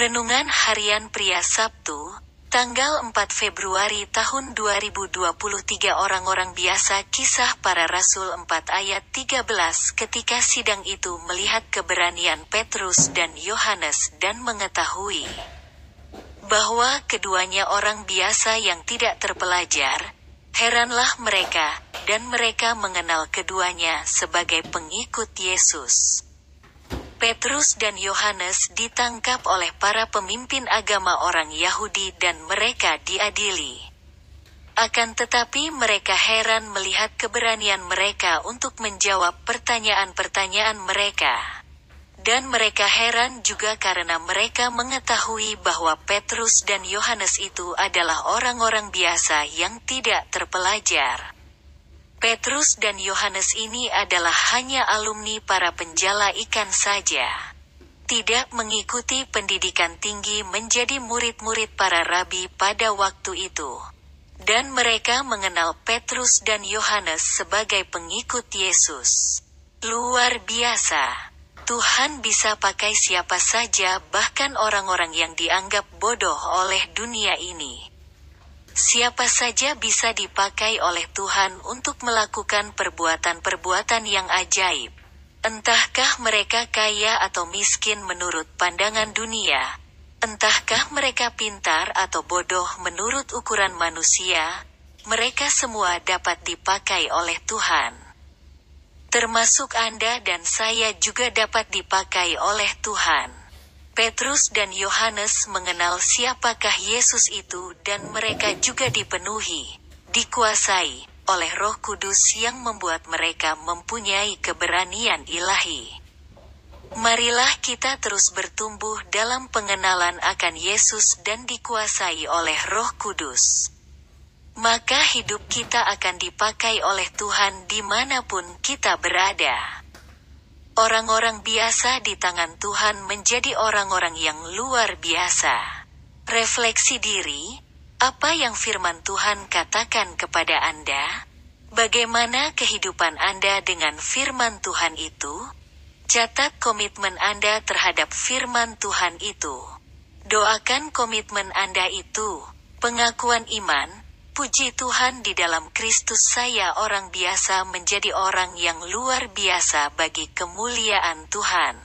Renungan Harian Pria Sabtu, tanggal 4 Februari tahun 2023 Orang-orang biasa Kisah Para Rasul 4 ayat 13 Ketika sidang itu melihat keberanian Petrus dan Yohanes dan mengetahui bahwa keduanya orang biasa yang tidak terpelajar, heranlah mereka, dan mereka mengenal keduanya sebagai pengikut Yesus. Petrus dan Yohanes ditangkap oleh para pemimpin agama orang Yahudi dan mereka diadili. Akan tetapi mereka heran melihat keberanian mereka untuk menjawab pertanyaan-pertanyaan mereka. Dan mereka heran juga karena mereka mengetahui bahwa Petrus dan Yohanes itu adalah orang-orang biasa yang tidak terpelajar. Petrus dan Yohanes ini adalah hanya alumni para penjala ikan saja. Tidak mengikuti pendidikan tinggi menjadi murid-murid para rabi pada waktu itu. Dan mereka mengenal Petrus dan Yohanes sebagai pengikut Yesus. Luar biasa. Tuhan bisa pakai siapa saja bahkan orang-orang yang dianggap bodoh oleh dunia ini. Siapa saja bisa dipakai oleh Tuhan untuk melakukan perbuatan-perbuatan yang ajaib. Entahkah mereka kaya atau miskin menurut pandangan dunia, entahkah mereka pintar atau bodoh menurut ukuran manusia, mereka semua dapat dipakai oleh Tuhan. Termasuk Anda dan saya juga dapat dipakai oleh Tuhan. Petrus dan Yohanes mengenal siapakah Yesus itu dan mereka juga dipenuhi, dikuasai, oleh roh kudus yang membuat mereka mempunyai keberanian ilahi. Marilah kita terus bertumbuh dalam pengenalan akan Yesus dan dikuasai oleh roh kudus. Maka hidup kita akan dipakai oleh Tuhan di mana pun kita berada. Orang-orang biasa di tangan Tuhan menjadi orang-orang yang luar biasa. Refleksi diri, apa yang firman Tuhan katakan kepada Anda? Bagaimana kehidupan Anda dengan firman Tuhan itu? Catat komitmen Anda terhadap firman Tuhan itu. Doakan komitmen Anda itu, pengakuan iman, Puji Tuhan di dalam Kristus saya orang biasa menjadi orang yang luar biasa bagi kemuliaan Tuhan.